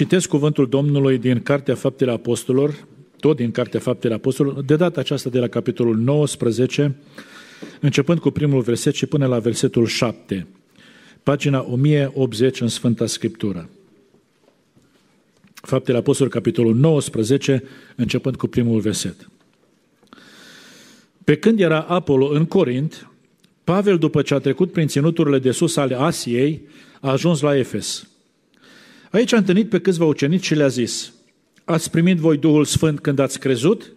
Citesc cuvântul Domnului din Cartea Faptele Apostolilor, tot din Cartea Faptele Apostolilor, de data aceasta de la capitolul 19, începând cu primul verset și până la versetul 7, pagina 1080 în Sfânta Scriptură. Faptele Apostolilor, capitolul 19, începând cu primul verset. Pe când era Apollo în Corint, Pavel, după ce a trecut prin ținuturile de sus ale Asiei, a ajuns la Efes. Aici a întâlnit pe câțiva ucenici și le-a zis, Ați primit voi Duhul Sfânt când ați crezut?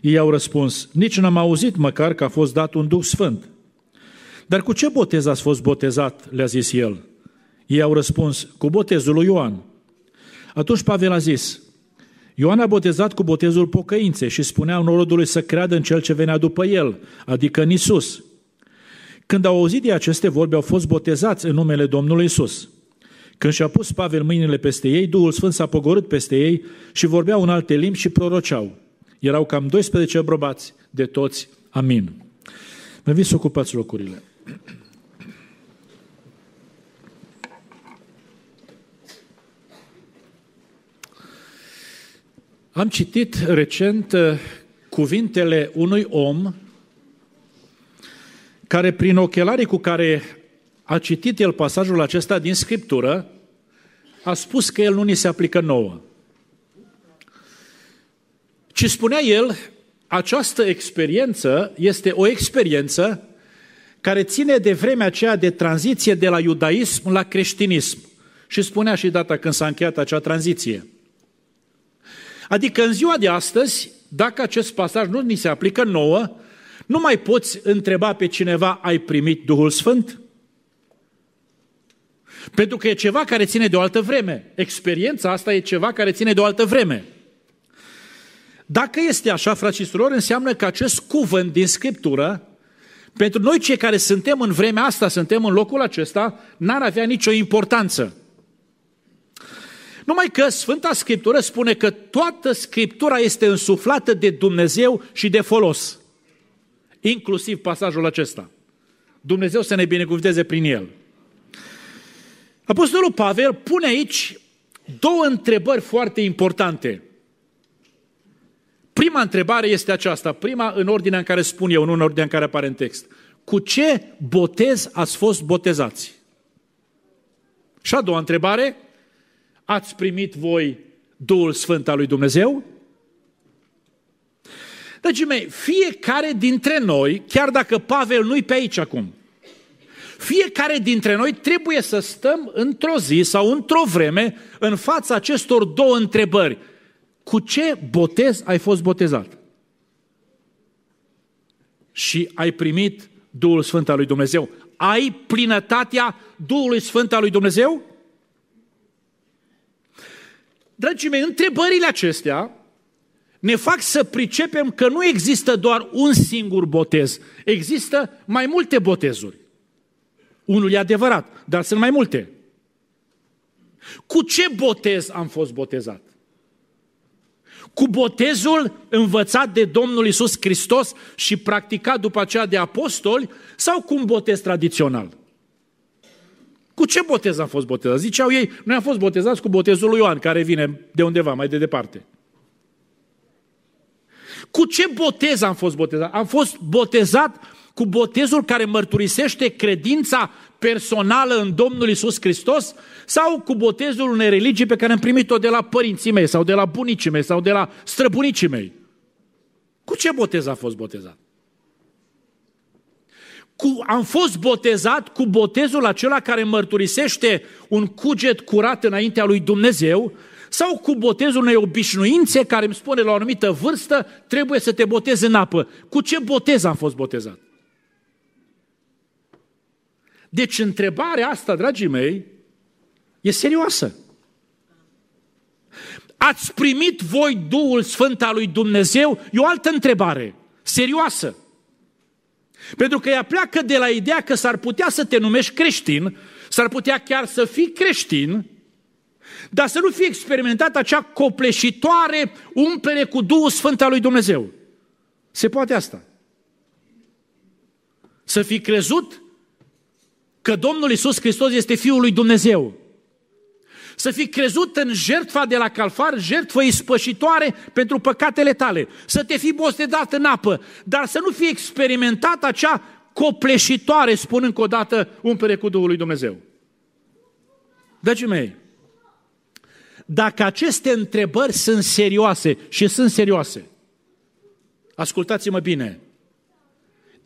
Ei au răspuns, nici n-am auzit măcar că a fost dat un Duh Sfânt. Dar cu ce botez ați fost botezat? le-a zis el. Ei au răspuns, cu botezul lui Ioan. Atunci Pavel a zis, Ioan a botezat cu botezul pocăinței și spunea norodului să creadă în cel ce venea după el, adică în Isus. Când au auzit de aceste vorbe, au fost botezați în numele Domnului Isus. Când și-a pus Pavel mâinile peste ei, Duhul Sfânt s-a pogorât peste ei și vorbeau în alte limbi și proroceau. Erau cam 12 bărbați de toți. Amin. Mă vin să ocupați locurile. Am citit recent uh, cuvintele unui om care prin ochelarii cu care a citit el pasajul acesta din Scriptură, a spus că el nu ni se aplică nouă. Ci spunea el, această experiență este o experiență care ține de vremea aceea de tranziție de la iudaism la creștinism. Și spunea și data când s-a încheiat acea tranziție. Adică în ziua de astăzi, dacă acest pasaj nu ni se aplică nouă, nu mai poți întreba pe cineva, ai primit Duhul Sfânt? Pentru că e ceva care ține de o altă vreme. Experiența asta e ceva care ține de o altă vreme. Dacă este așa, frați și surori, înseamnă că acest cuvânt din Scriptură, pentru noi cei care suntem în vremea asta, suntem în locul acesta, n-ar avea nicio importanță. Numai că Sfânta Scriptură spune că toată Scriptura este însuflată de Dumnezeu și de folos. Inclusiv pasajul acesta. Dumnezeu să ne binecuvânteze prin el. Apostolul Pavel pune aici două întrebări foarte importante. Prima întrebare este aceasta, prima în ordinea în care spun eu, nu în ordinea în care apare în text. Cu ce botez ați fost botezați? Și a doua întrebare, ați primit voi Duhul Sfânt al lui Dumnezeu? Dragii mei, fiecare dintre noi, chiar dacă Pavel nu-i pe aici acum, fiecare dintre noi trebuie să stăm într-o zi sau într-o vreme în fața acestor două întrebări. Cu ce botez ai fost botezat? Și ai primit Duhul Sfânt al lui Dumnezeu? Ai plinătatea Duhului Sfânt al lui Dumnezeu? Dragii mei, întrebările acestea ne fac să pricepem că nu există doar un singur botez, există mai multe botezuri. Unul e adevărat, dar sunt mai multe. Cu ce botez am fost botezat? Cu botezul învățat de Domnul Isus Hristos și practicat după aceea de apostoli sau cu un botez tradițional? Cu ce botez am fost botezat? Ziceau ei, noi am fost botezați cu botezul lui Ioan, care vine de undeva, mai de departe. Cu ce botez am fost botezat? Am fost botezat cu botezul care mărturisește credința personală în Domnul Isus Hristos sau cu botezul unei religii pe care am primit-o de la părinții mei sau de la bunicii mei sau de la străbunicii mei? Cu ce botez a fost botezat? Cu, am fost botezat cu botezul acela care mărturisește un cuget curat înaintea lui Dumnezeu sau cu botezul unei obișnuințe care îmi spune la o anumită vârstă trebuie să te botezi în apă. Cu ce botez am fost botezat? Deci întrebarea asta, dragii mei, e serioasă. Ați primit voi Duhul Sfânt al lui Dumnezeu? E o altă întrebare, serioasă. Pentru că ea pleacă de la ideea că s-ar putea să te numești creștin, s-ar putea chiar să fii creștin, dar să nu fie experimentat acea copleșitoare umplere cu Duhul Sfânt al lui Dumnezeu. Se poate asta. Să fi crezut că Domnul Isus Hristos este Fiul lui Dumnezeu. să fi crezut în jertfa de la calfar, jertfă ispășitoare pentru păcatele tale, să te fi bostedat în apă, dar să nu fi experimentat acea copleșitoare, spun încă o dată, umpere cu Duhul lui Dumnezeu. Dragii mei, dacă aceste întrebări sunt serioase și sunt serioase, ascultați-mă bine,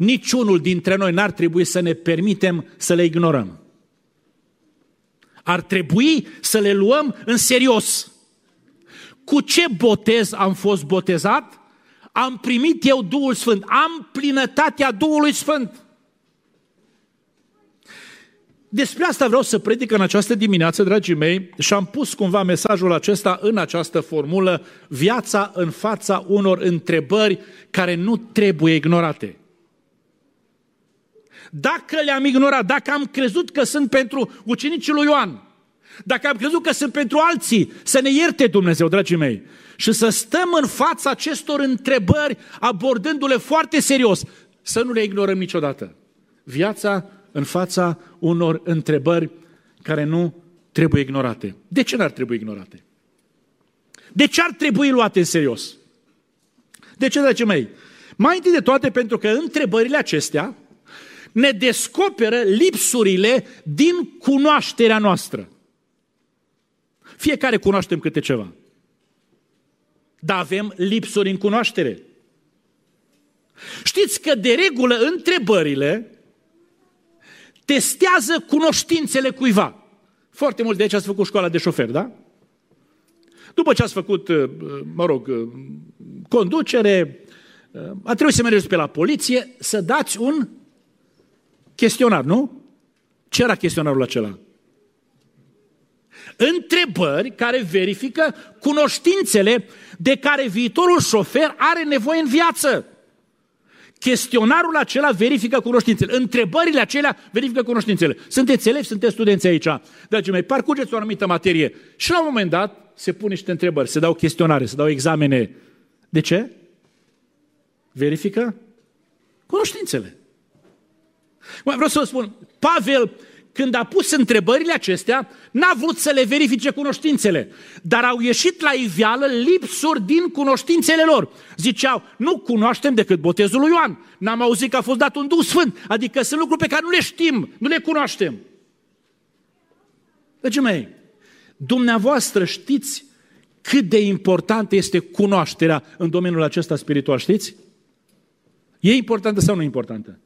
niciunul dintre noi n-ar trebui să ne permitem să le ignorăm. Ar trebui să le luăm în serios. Cu ce botez am fost botezat? Am primit eu Duhul Sfânt. Am plinătatea Duhului Sfânt. Despre asta vreau să predic în această dimineață, dragii mei, și am pus cumva mesajul acesta în această formulă, viața în fața unor întrebări care nu trebuie ignorate. Dacă le-am ignorat, dacă am crezut că sunt pentru ucenicii lui Ioan, dacă am crezut că sunt pentru alții, să ne ierte Dumnezeu, dragii mei, și să stăm în fața acestor întrebări, abordându-le foarte serios, să nu le ignorăm niciodată. Viața în fața unor întrebări care nu trebuie ignorate. De ce n-ar trebui ignorate? De ce ar trebui luate în serios? De ce, dragii mei? Mai întâi de toate pentru că întrebările acestea ne descoperă lipsurile din cunoașterea noastră. Fiecare cunoaștem câte ceva. Dar avem lipsuri în cunoaștere. Știți că de regulă întrebările testează cunoștințele cuiva. Foarte mult de aici ați făcut școala de șofer, da? După ce ați făcut, uh, mă rog, uh, conducere, uh, a trebuit să mergeți pe la poliție să dați un chestionar, nu? Ce era chestionarul acela? Întrebări care verifică cunoștințele de care viitorul șofer are nevoie în viață. Chestionarul acela verifică cunoștințele. Întrebările acelea verifică cunoștințele. Sunteți elevi, sunteți studenți aici. Dragii mei, parcurgeți o anumită materie și la un moment dat se pun niște întrebări, se dau chestionare, se dau examene. De ce? Verifică cunoștințele. Vreau să vă spun, Pavel când a pus întrebările acestea, n-a vrut să le verifice cunoștințele, dar au ieșit la iveală lipsuri din cunoștințele lor. Ziceau, nu cunoaștem decât botezul lui Ioan, n-am auzit că a fost dat un Duh Sfânt, adică sunt lucruri pe care nu le știm, nu le cunoaștem. Dragii mei, dumneavoastră știți cât de importantă este cunoașterea în domeniul acesta spiritual, știți? E importantă sau nu importantă?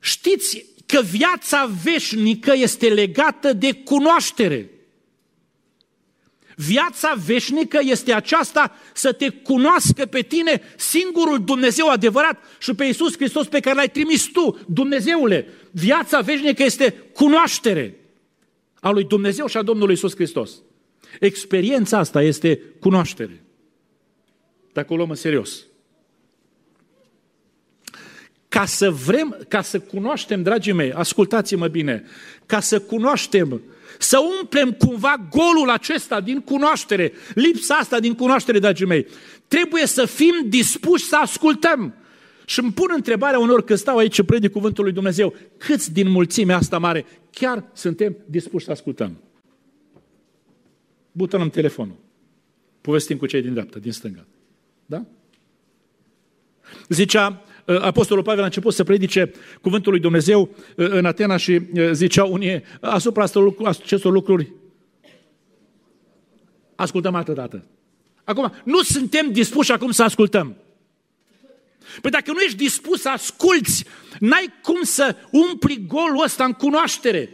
Știți că viața veșnică este legată de cunoaștere. Viața veșnică este aceasta să te cunoască pe tine singurul Dumnezeu adevărat și pe Iisus Hristos pe care l-ai trimis tu, Dumnezeule. Viața veșnică este cunoaștere a lui Dumnezeu și a Domnului Iisus Hristos. Experiența asta este cunoaștere. Dacă o luăm în serios ca să vrem, ca să cunoaștem, dragii mei, ascultați-mă bine, ca să cunoaștem, să umplem cumva golul acesta din cunoaștere, lipsa asta din cunoaștere, dragii mei, trebuie să fim dispuși să ascultăm. Și îmi pun întrebarea unor când stau aici și predic cuvântul lui Dumnezeu, câți din mulțimea asta mare chiar suntem dispuși să ascultăm? Butonăm telefonul. Povestim cu cei din dreapta, din stânga. Da? Zicea Uh, Apostolul Pavel a început să predice cuvântul lui Dumnezeu uh, în Atena și uh, zicea unii asupra acestor lucruri ascultăm altă dată. Acum, nu suntem dispuși acum să ascultăm. Păi dacă nu ești dispus să asculți, n-ai cum să umpli golul ăsta în cunoaștere.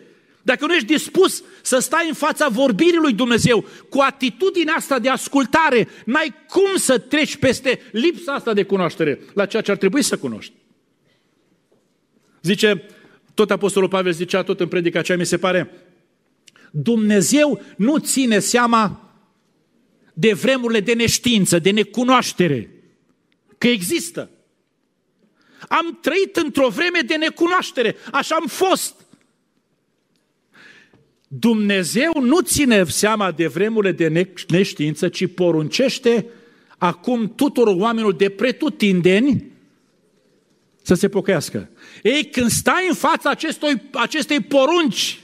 Dacă nu ești dispus să stai în fața vorbirii lui Dumnezeu cu atitudinea asta de ascultare, n-ai cum să treci peste lipsa asta de cunoaștere la ceea ce ar trebui să cunoști. Zice, tot Apostolul Pavel zicea tot în predica aceea, mi se pare, Dumnezeu nu ține seama de vremurile de neștiință, de necunoaștere, că există. Am trăit într-o vreme de necunoaștere, așa am fost. Dumnezeu nu ține seama de vremurile de neștiință, ci poruncește acum tuturor oamenilor de pretutindeni să se pocăiască. Ei, când stai în fața acestui, acestei porunci,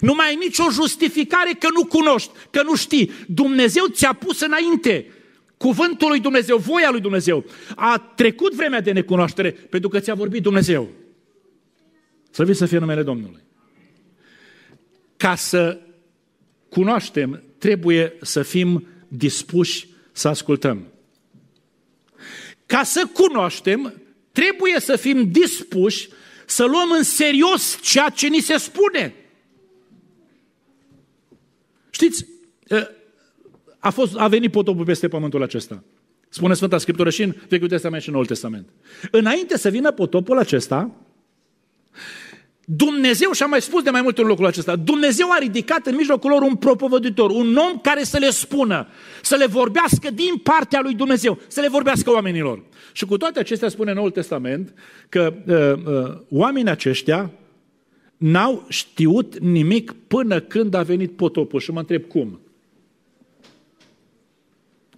Nu mai ai nicio justificare că nu cunoști, că nu știi. Dumnezeu ți-a pus înainte cuvântul lui Dumnezeu, voia lui Dumnezeu. A trecut vremea de necunoaștere pentru că ți-a vorbit Dumnezeu. Să vii să fie numele Domnului. Ca să cunoaștem, trebuie să fim dispuși să ascultăm. Ca să cunoaștem, trebuie să fim dispuși să luăm în serios ceea ce ni se spune. Știți, a, fost, a venit potopul peste pământul acesta. Spune Sfânta Scriptură și în Vechiul Testament și în Noul Testament. Înainte să vină potopul acesta, Dumnezeu, și am mai spus de mai multe în locul acesta, Dumnezeu a ridicat în mijlocul lor un propovăditor, un om care să le spună, să le vorbească din partea lui Dumnezeu, să le vorbească oamenilor. Și cu toate acestea spune Noul Testament că uh, uh, oamenii aceștia n-au știut nimic până când a venit potopul. Și mă întreb cum?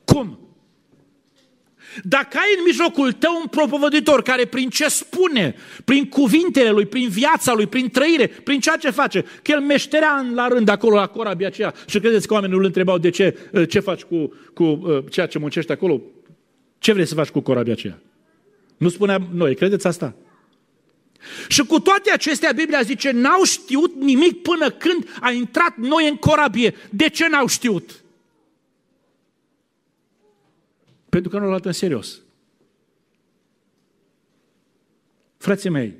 Cum? Dacă ai în mijlocul tău un propovăditor care prin ce spune, prin cuvintele lui, prin viața lui, prin trăire, prin ceea ce face, că el meșterea la rând acolo la corabia aceea și credeți că oamenii îl întrebau de ce, uh, ce faci cu, cu uh, ceea ce muncești acolo? Ce vrei să faci cu corabia aceea? Nu spuneam noi, credeți asta? Și cu toate acestea, Biblia zice, n-au știut nimic până când a intrat noi în corabie. De ce n-au știut? Pentru că nu l-au luat în serios. Frații mei,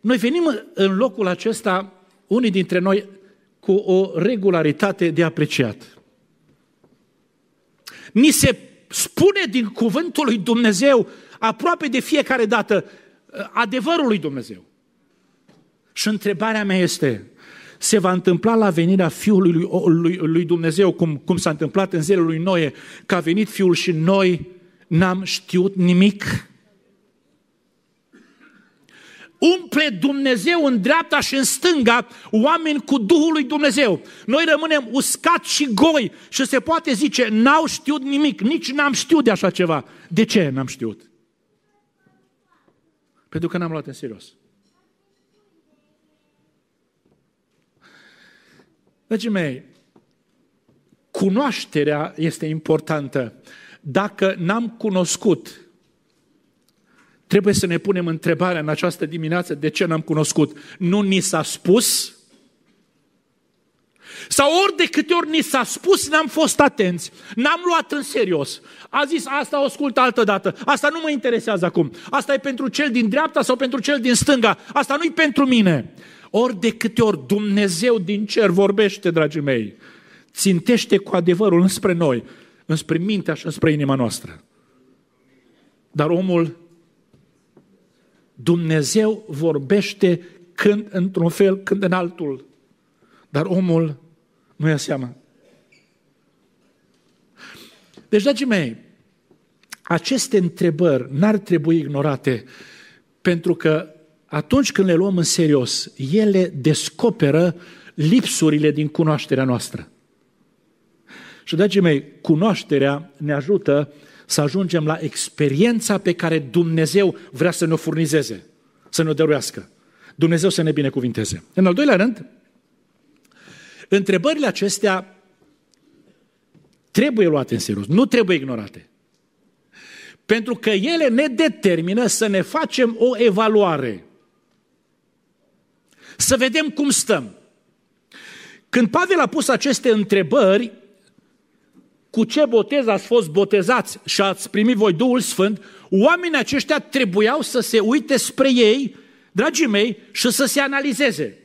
noi venim în locul acesta, unii dintre noi, cu o regularitate de apreciat. Ni se spune din cuvântul lui Dumnezeu aproape de fiecare dată adevărul lui Dumnezeu. Și întrebarea mea este, se va întâmpla la venirea Fiului lui, lui, lui Dumnezeu, cum, cum s-a întâmplat în zilele lui Noe, că a venit Fiul și noi n-am știut nimic? Umple Dumnezeu în dreapta și în stânga oameni cu Duhul lui Dumnezeu. Noi rămânem uscați și goi și se poate zice, n-au știut nimic, nici n-am știut de așa ceva. De ce n-am știut? Pentru că n-am luat în serios. Dragii mei, cunoașterea este importantă. Dacă n-am cunoscut, trebuie să ne punem întrebarea în această dimineață de ce n-am cunoscut. Nu ni s-a spus? Sau ori de câte ori ni s-a spus, n-am fost atenți, n-am luat în serios. A zis, asta o ascult altă dată, asta nu mă interesează acum. Asta e pentru cel din dreapta sau pentru cel din stânga, asta nu-i pentru mine. Ori de câte ori Dumnezeu din cer vorbește, dragii mei, țintește cu adevărul înspre noi, înspre mintea și înspre inima noastră. Dar omul, Dumnezeu vorbește când într-un fel, când în altul. Dar omul nu ia seama. Deci, dragii mei, aceste întrebări n-ar trebui ignorate, pentru că atunci când le luăm în serios, ele descoperă lipsurile din cunoașterea noastră. Și, dragii mei, cunoașterea ne ajută să ajungem la experiența pe care Dumnezeu vrea să ne-o furnizeze, să ne-o dăruiască. Dumnezeu să ne binecuvinteze. În al doilea rând, întrebările acestea trebuie luate în serios, nu trebuie ignorate. Pentru că ele ne determină să ne facem o evaluare să vedem cum stăm. Când Pavel a pus aceste întrebări, cu ce botez ați fost botezați și ați primit voi Duhul Sfânt, oamenii aceștia trebuiau să se uite spre ei, dragii mei, și să se analizeze.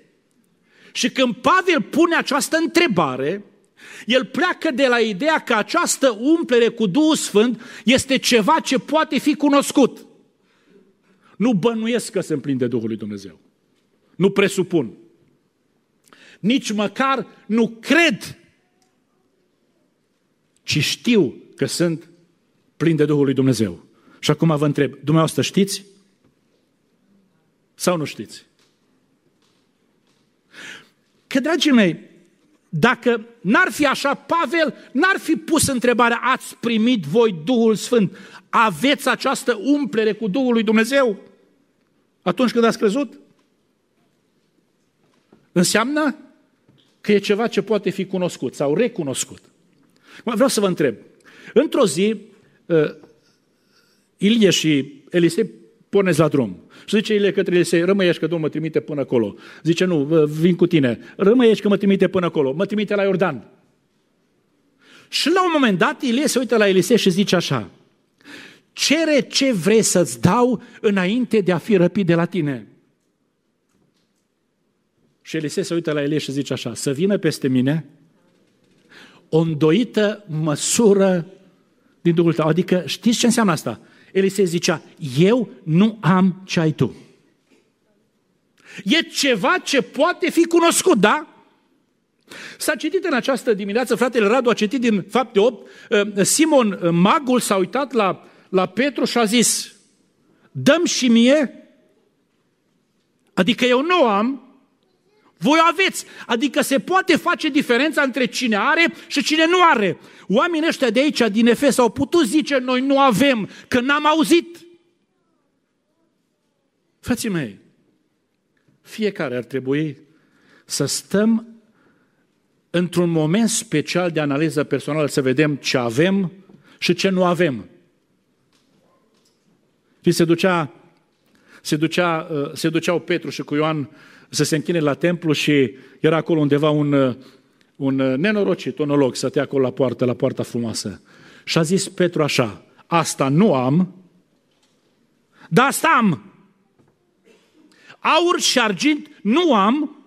Și când Pavel pune această întrebare, el pleacă de la ideea că această umplere cu Duhul Sfânt este ceva ce poate fi cunoscut. Nu bănuiesc că se împlin Duhul lui Dumnezeu. Nu presupun. Nici măcar nu cred, ci știu că sunt plin de Duhul lui Dumnezeu. Și acum vă întreb, dumneavoastră știți? Sau nu știți? Că, dragii mei, dacă n-ar fi așa, Pavel n-ar fi pus întrebarea, ați primit voi Duhul Sfânt? Aveți această umplere cu Duhul lui Dumnezeu? Atunci când ați crezut? Înseamnă că e ceva ce poate fi cunoscut sau recunoscut. Vreau să vă întreb. Într-o zi, uh, Ilie și Elisei pornesc la drum. Și zice Ilie către Elisei, rămâiești că Domnul mă trimite până acolo. Zice, nu, vin cu tine. Rămâiești că mă trimite până acolo. Mă trimite la Iordan. Și la un moment dat, Ilie se uită la Elisei și zice așa, cere ce vrei să-ți dau înainte de a fi răpit de la tine. Și Elisei se uită la Elie și zice așa, să vină peste mine o îndoită măsură din Duhul tău. Adică știți ce înseamnă asta? Elisei zicea, eu nu am ce ai tu. E ceva ce poate fi cunoscut, da? S-a citit în această dimineață, fratele Radu a citit din fapte 8, uh, Simon uh, Magul s-a uitat la, la Petru și a zis, dăm și mie, adică eu nu am, voi aveți. Adică se poate face diferența între cine are și cine nu are. Oamenii ăștia de aici, din Efes, au putut zice, noi nu avem, că n-am auzit. Frații mei, fiecare ar trebui să stăm într-un moment special de analiză personală, să vedem ce avem și ce nu avem. Și se ducea, se, ducea, uh, se duceau Petru și cu Ioan să se închine la templu și era acolo undeva un, un nenorocit, un olog, stătea acolo la poartă, la poarta frumoasă. Și a zis Petru așa, asta nu am, dar asta am. Aur și argint nu am,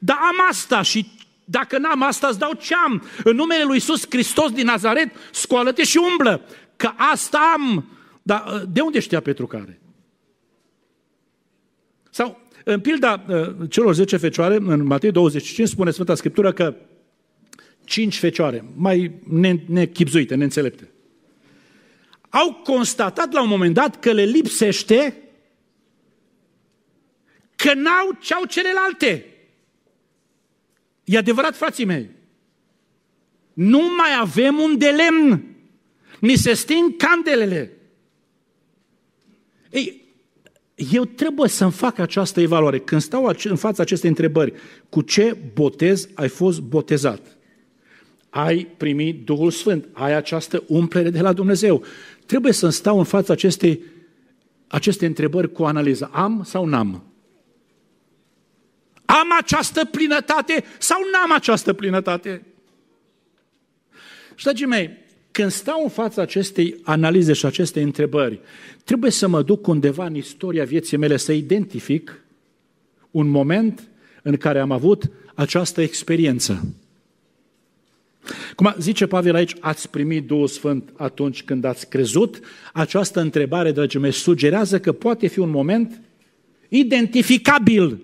dar am asta și dacă n-am asta, îți dau ce am. În numele lui Iisus Hristos din Nazaret, scoală-te și umblă, că asta am. Dar de unde știa Petru care? Sau în pilda uh, celor 10 fecioare, în Matei 25, spune Sfânta Scriptură că cinci fecioare, mai nechipzuite, neînțelepte, au constatat la un moment dat că le lipsește că n-au ce au celelalte. E adevărat, frații mei. Nu mai avem un de lemn. Ni se sting candelele. Ei, eu trebuie să-mi fac această evaluare. Când stau în fața acestei întrebări, cu ce botez ai fost botezat? Ai primit Duhul Sfânt, ai această umplere de la Dumnezeu. Trebuie să stau în fața acestei, acestei întrebări cu analiză. Am sau n-am? Am această plinătate sau n-am această plinătate? Și, dragii mei, când stau în fața acestei analize și acestei întrebări, trebuie să mă duc undeva în istoria vieții mele să identific un moment în care am avut această experiență. Cum zice Pavel aici, ați primit Duhul Sfânt atunci când ați crezut? Această întrebare, dragii mei, sugerează că poate fi un moment identificabil.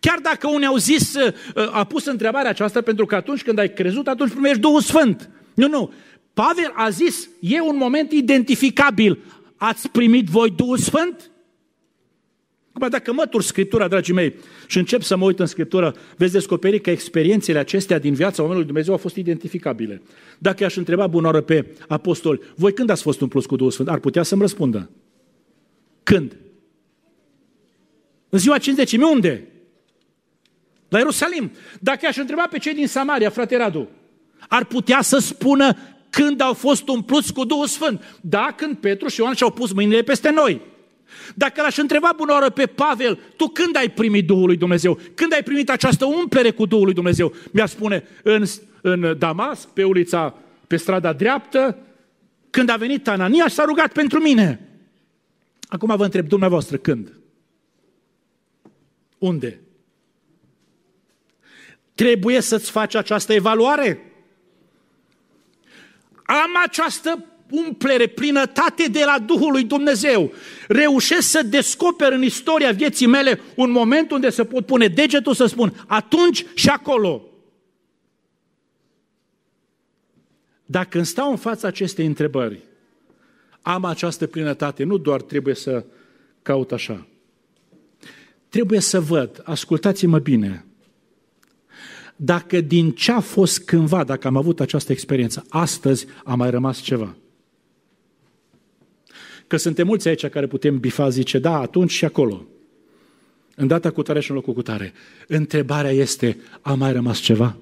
Chiar dacă unii au zis, a pus întrebarea aceasta pentru că atunci când ai crezut, atunci primești Duhul Sfânt. Nu, nu. Pavel a zis, e un moment identificabil. Ați primit voi Duhul Sfânt? Acum, dacă mătur Scriptura, dragii mei, și încep să mă uit în Scriptură, veți descoperi că experiențele acestea din viața oamenului Dumnezeu au fost identificabile. Dacă i-aș întreba bunoară pe apostol, voi când ați fost umpluți cu Duhul Sfânt? Ar putea să-mi răspundă. Când? În ziua 50 unde? La Ierusalim. Dacă i-aș întreba pe cei din Samaria, frate Radu, ar putea să spună când au fost umpluți cu Duhul Sfânt. Da, când Petru și Ioan și-au pus mâinile peste noi. Dacă l-aș întreba bună oră pe Pavel, tu când ai primit Duhul lui Dumnezeu? Când ai primit această umplere cu Duhul lui Dumnezeu? Mi-ar spune, în, în Damasc, pe ulița, pe strada dreaptă, când a venit Anania și s-a rugat pentru mine. Acum vă întreb dumneavoastră, când? Unde? Trebuie să-ți faci această evaluare am această umplere, plinătate de la Duhul lui Dumnezeu. Reușesc să descoper în istoria vieții mele un moment unde să pot pune degetul să spun atunci și acolo. Dacă îmi stau în fața acestei întrebări, am această plinătate, nu doar trebuie să caut așa. Trebuie să văd, ascultați-mă bine, dacă din ce a fost cândva, dacă am avut această experiență, astăzi a mai rămas ceva. Că suntem mulți aici care putem bifa, zice, da, atunci și acolo. în data cu tare și în locul cu tare. Întrebarea este, a mai rămas ceva?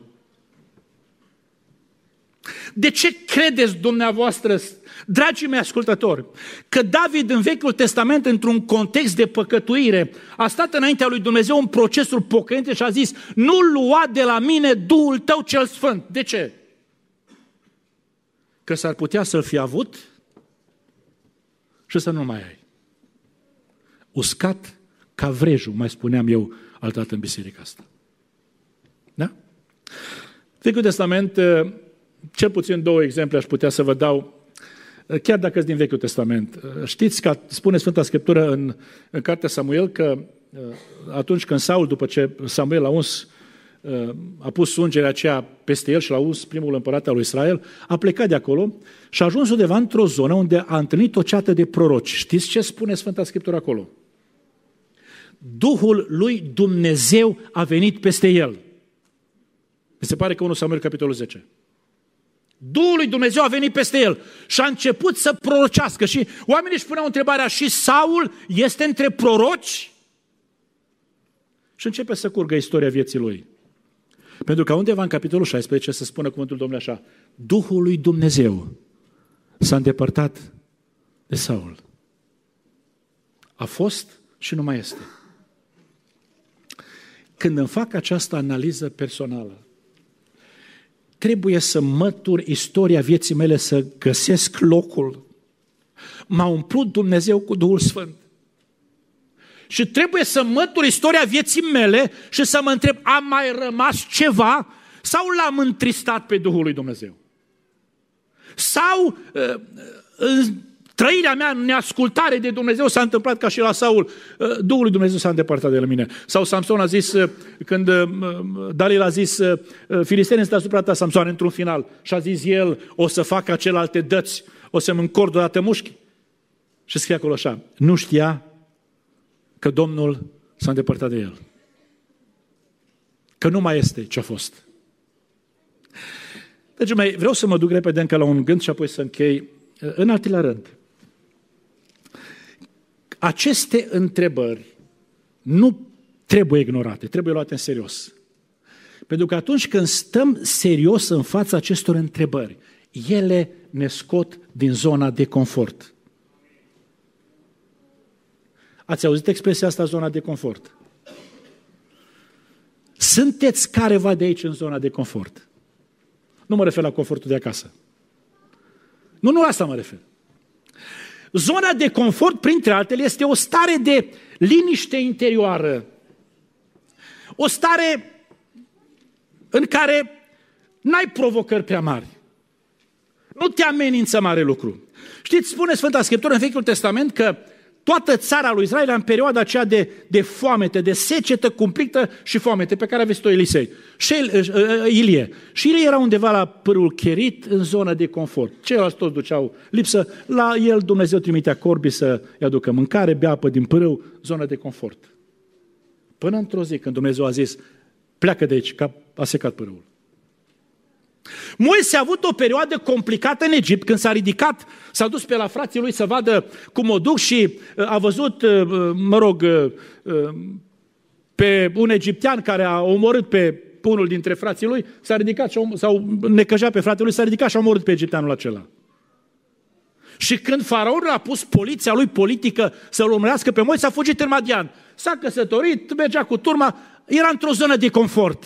De ce credeți dumneavoastră, dragii mei ascultători, că David în Vechiul Testament, într-un context de păcătuire, a stat înaintea lui Dumnezeu în procesul pocăinței și a zis, nu lua de la mine Duhul tău cel sfânt. De ce? Că s-ar putea să-l fi avut și să nu mai ai. Uscat ca vrejul, mai spuneam eu altădată în biserica asta. Da? Vechiul Testament cel puțin două exemple aș putea să vă dau, chiar dacă sunt din Vechiul Testament. Știți că spune Sfânta Scriptură în, în cartea Samuel că uh, atunci când Saul, după ce Samuel a uns, uh, a pus ungerea aceea peste el și l-a uns primul împărat al lui Israel, a plecat de acolo și a ajuns undeva într-o zonă unde a întâlnit o ceată de proroci. Știți ce spune Sfânta Scriptură acolo? Duhul lui Dumnezeu a venit peste el. Mi se pare că 1 Samuel, capitolul 10. Duhul lui Dumnezeu a venit peste el și a început să prorocească. Și oamenii își puneau întrebarea, și Saul este între proroci? Și începe să curgă istoria vieții lui. Pentru că undeva în capitolul 16 se spune cuvântul Domnului așa, Duhul lui Dumnezeu s-a îndepărtat de Saul. A fost și nu mai este. Când îmi fac această analiză personală, trebuie să mătur istoria vieții mele, să găsesc locul. M-a umplut Dumnezeu cu Duhul Sfânt. Și trebuie să mătur istoria vieții mele și să mă întreb, a mai rămas ceva sau l-am întristat pe Duhul lui Dumnezeu? Sau uh, Trăirea mea în neascultare de Dumnezeu s-a întâmplat ca și la Saul. Uh, Duhul lui Dumnezeu s-a îndepărtat de la mine. Sau Samson a zis, uh, când uh, Dalil a zis, filistenii sunt asupra ta, Samson, într-un final. Și a zis el, o să fac celelalte dăți, o să-mi încord odată mușchi. Și scrie acolo așa, nu știa că Domnul s-a îndepărtat de el. Că nu mai este ce a fost. Deci mai vreau să mă duc repede încă la un gând și apoi să închei. În al rând, aceste întrebări nu trebuie ignorate, trebuie luate în serios. Pentru că atunci când stăm serios în fața acestor întrebări, ele ne scot din zona de confort. Ați auzit expresia asta, zona de confort? Sunteți careva de aici în zona de confort. Nu mă refer la confortul de acasă. Nu, nu la asta mă refer. Zona de confort, printre altele, este o stare de liniște interioară. O stare în care n-ai provocări prea mari. Nu te amenință mare lucru. Știți, spune Sfânta Scriptură în Vechiul Testament că toată țara lui Israel în perioada aceea de, de foamete, de secetă cumplită și foamete pe care aveți-o Elisei. Și uh, uh, Ilie. Și Ilie era undeva la părul Cherit, în zona de confort. Ceilalți toți duceau lipsă. La el Dumnezeu trimitea corbi să-i aducă mâncare, bea apă din pârâu, zona de confort. Până într-o zi când Dumnezeu a zis, pleacă de aici, că a secat pârâul. Moise a avut o perioadă complicată în Egipt, când s-a ridicat, s-a dus pe la frații lui să vadă cum o duc și uh, a văzut, uh, uh, mă rog, pe un egiptean care a omorât pe unul dintre frații lui, s-a ridicat și a, sau necăjat pe fratele lui, s-a ridicat și a omorât pe egipteanul acela. Și când faraonul a pus poliția lui politică să-l urmărească pe Moise, a fugit în Madian. S-a căsătorit, mergea cu turma, era într-o zonă de confort.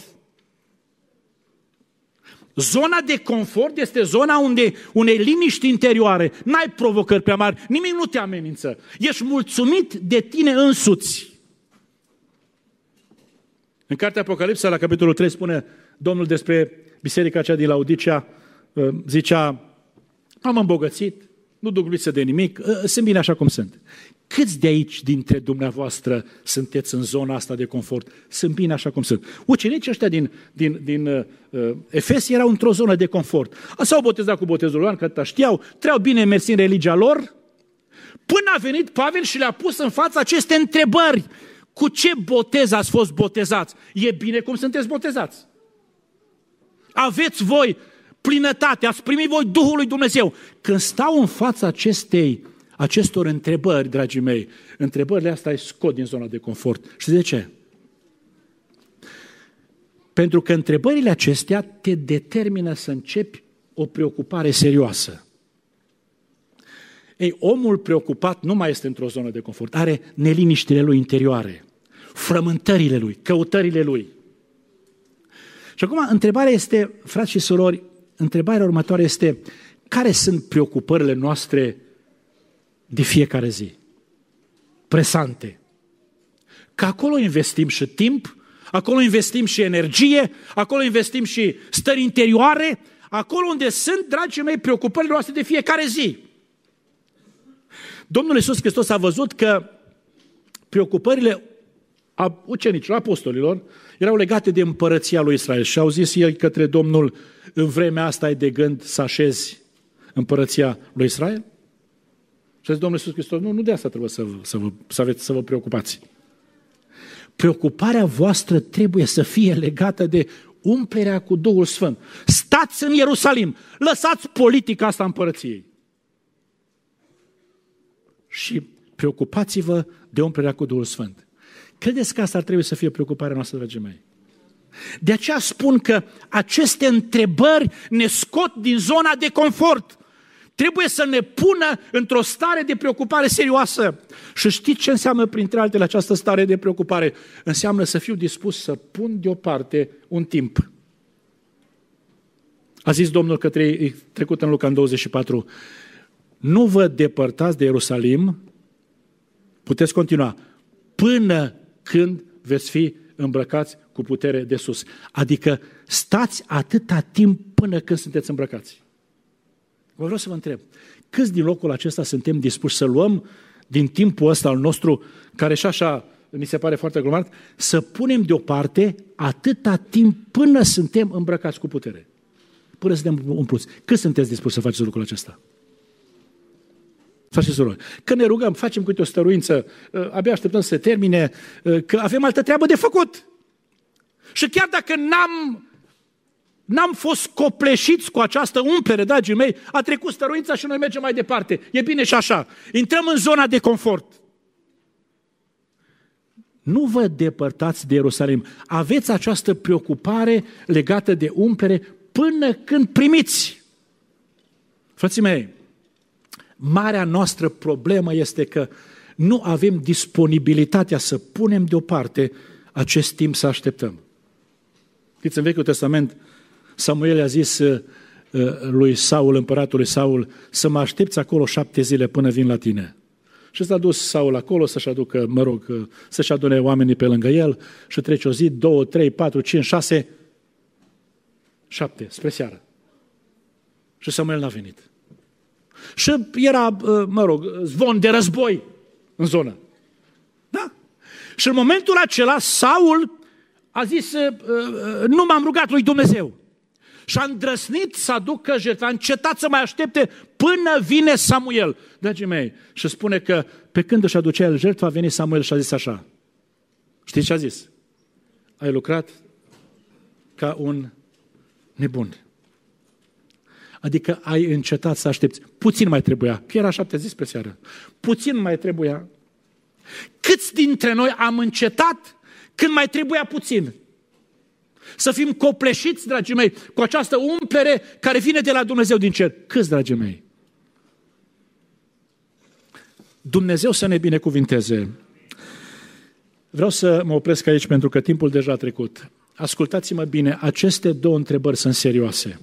Zona de confort este zona unde unei liniști interioare, n-ai provocări prea mari, nimic nu te amenință. Ești mulțumit de tine însuți. În cartea Apocalipsa, la capitolul 3, spune Domnul despre biserica aceea din Laodicea, uh, zicea, am îmbogățit, nu duc lipsă de nimic, uh, sunt bine așa cum sunt. Câți de aici dintre dumneavoastră sunteți în zona asta de confort? Sunt bine așa cum sunt. Ucenicii ăștia din, din, din uh, uh Efes erau într-o zonă de confort. S-au botezat cu botezul Ioan, că știau, treau bine mersi în religia lor, până a venit Pavel și le-a pus în față aceste întrebări. Cu ce botez ați fost botezați? E bine cum sunteți botezați. Aveți voi plinătate, ați primit voi Duhul lui Dumnezeu. Când stau în fața acestei acestor întrebări, dragii mei, întrebările astea îi scot din zona de confort. Și de ce? Pentru că întrebările acestea te determină să începi o preocupare serioasă. Ei, omul preocupat nu mai este într-o zonă de confort, are neliniștile lui interioare, frământările lui, căutările lui. Și acum, întrebarea este, frați și surori, întrebarea următoare este, care sunt preocupările noastre de fiecare zi? Presante. Că acolo investim și timp, acolo investim și energie, acolo investim și stări interioare, acolo unde sunt, dragii mei, preocupările noastre de fiecare zi. Domnul Iisus Hristos a văzut că preocupările a ucenicilor, apostolilor, erau legate de împărăția lui Israel și au zis ei către Domnul, în vremea asta ai de gând să așezi împărăția lui Israel? Și a zis Domnul Iisus Hristos, nu, nu de asta trebuie să, să, vă, să, aveți, să vă preocupați. Preocuparea voastră trebuie să fie legată de umplerea cu Duhul Sfânt. Stați în Ierusalim, lăsați politica asta împărăției. Și preocupați-vă de umplerea cu Duhul Sfânt. Credeți că asta ar trebui să fie preocuparea noastră, dragii mei? De aceea spun că aceste întrebări ne scot din zona de confort. Trebuie să ne pună într-o stare de preocupare serioasă. Și știți ce înseamnă, printre altele, această stare de preocupare? Înseamnă să fiu dispus să pun deoparte un timp. A zis Domnul către trecut în Luca în 24, nu vă depărtați de Ierusalim, puteți continua, până când veți fi îmbrăcați cu putere de sus. Adică stați atâta timp până când sunteți îmbrăcați. Vă vreau să vă întreb, câți din locul acesta suntem dispuși să luăm din timpul ăsta al nostru, care și așa mi se pare foarte glumat, să punem deoparte atâta timp până suntem îmbrăcați cu putere. Până suntem umpluți. Cât sunteți dispuși să faceți lucrul acesta? Frați și surori, că ne rugăm, facem câte o stăruință, uh, abia așteptăm să se termine, uh, că avem altă treabă de făcut. Și chiar dacă n-am, n-am fost copleșiți cu această umplere, dragii mei, a trecut stăruința și noi mergem mai departe. E bine și așa. Intrăm în zona de confort. Nu vă depărtați de Ierusalim. Aveți această preocupare legată de umplere până când primiți. Frații mei, Marea noastră problemă este că nu avem disponibilitatea să punem deoparte acest timp să așteptăm. Știți, în Vechiul Testament, Samuel a zis uh, uh, lui Saul, împăratului Saul, să mă aștepți acolo șapte zile până vin la tine. Și s-a dus Saul acolo să-și aducă, mă rog, uh, să-și adune oamenii pe lângă el și trece o zi, două, trei, patru, cinci, șase, șapte, spre seară. Și Samuel n-a venit. Și era, uh, mă rog, zvon de război în zonă. Da? Și în momentul acela, Saul a zis, uh, uh, nu m-am rugat lui Dumnezeu. Și a îndrăsnit să aducă jertfa, a încetat să mai aștepte până vine Samuel. Dragii mei, și spune că pe când își aducea el jertfa, a venit Samuel și a zis așa. Știți ce a zis? Ai lucrat ca un nebun. Adică ai încetat să aștepți. Puțin mai trebuia. Că era șapte zi spre seară. Puțin mai trebuia. Câți dintre noi am încetat când mai trebuia puțin? Să fim copleșiți, dragii mei, cu această umplere care vine de la Dumnezeu din cer. Câți, dragii mei? Dumnezeu să ne binecuvinteze. Vreau să mă opresc aici pentru că timpul deja a trecut. Ascultați-mă bine, aceste două întrebări sunt serioase.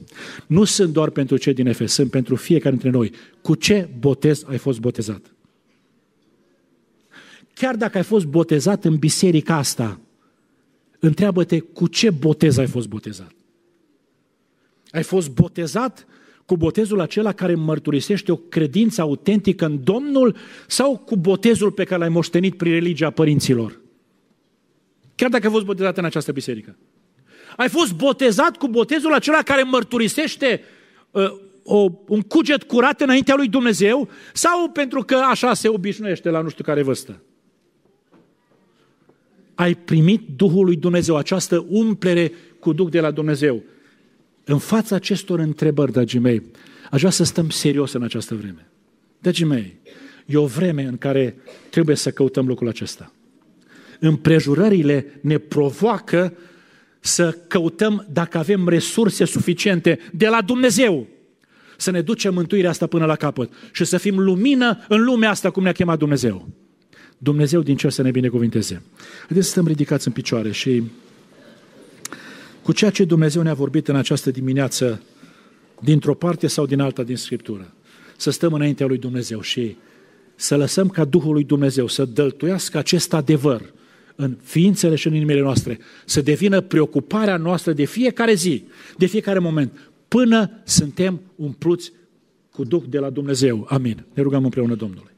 Nu sunt doar pentru cei din Efes, sunt pentru fiecare dintre noi. Cu ce botez ai fost botezat? Chiar dacă ai fost botezat în biserica asta, întreabă-te cu ce botez ai fost botezat. Ai fost botezat cu botezul acela care mărturisește o credință autentică în Domnul sau cu botezul pe care l-ai moștenit prin religia părinților? Chiar dacă ai fost botezat în această biserică. Ai fost botezat cu botezul acela care mărturisește uh, o, un cuget curat înaintea lui Dumnezeu sau pentru că așa se obișnuiește la nu știu care vârstă. Ai primit Duhul lui Dumnezeu, această umplere cu Duh de la Dumnezeu. În fața acestor întrebări, dragii mei, aș vrea să stăm serios în această vreme. Dragii mei, E o vreme în care trebuie să căutăm lucrul acesta. Împrejurările ne provoacă să căutăm dacă avem resurse suficiente de la Dumnezeu să ne ducem mântuirea asta până la capăt și să fim lumină în lumea asta cum ne-a chemat Dumnezeu. Dumnezeu din cer să ne binecuvinteze. Haideți să stăm ridicați în picioare și cu ceea ce Dumnezeu ne-a vorbit în această dimineață, dintr-o parte sau din alta din Scriptură, să stăm înaintea lui Dumnezeu și să lăsăm ca Duhul lui Dumnezeu să dăltuiască acest adevăr în ființele și în inimile noastre, să devină preocuparea noastră de fiecare zi, de fiecare moment, până suntem umpluți cu Duh de la Dumnezeu. Amin. Ne rugăm împreună Domnului.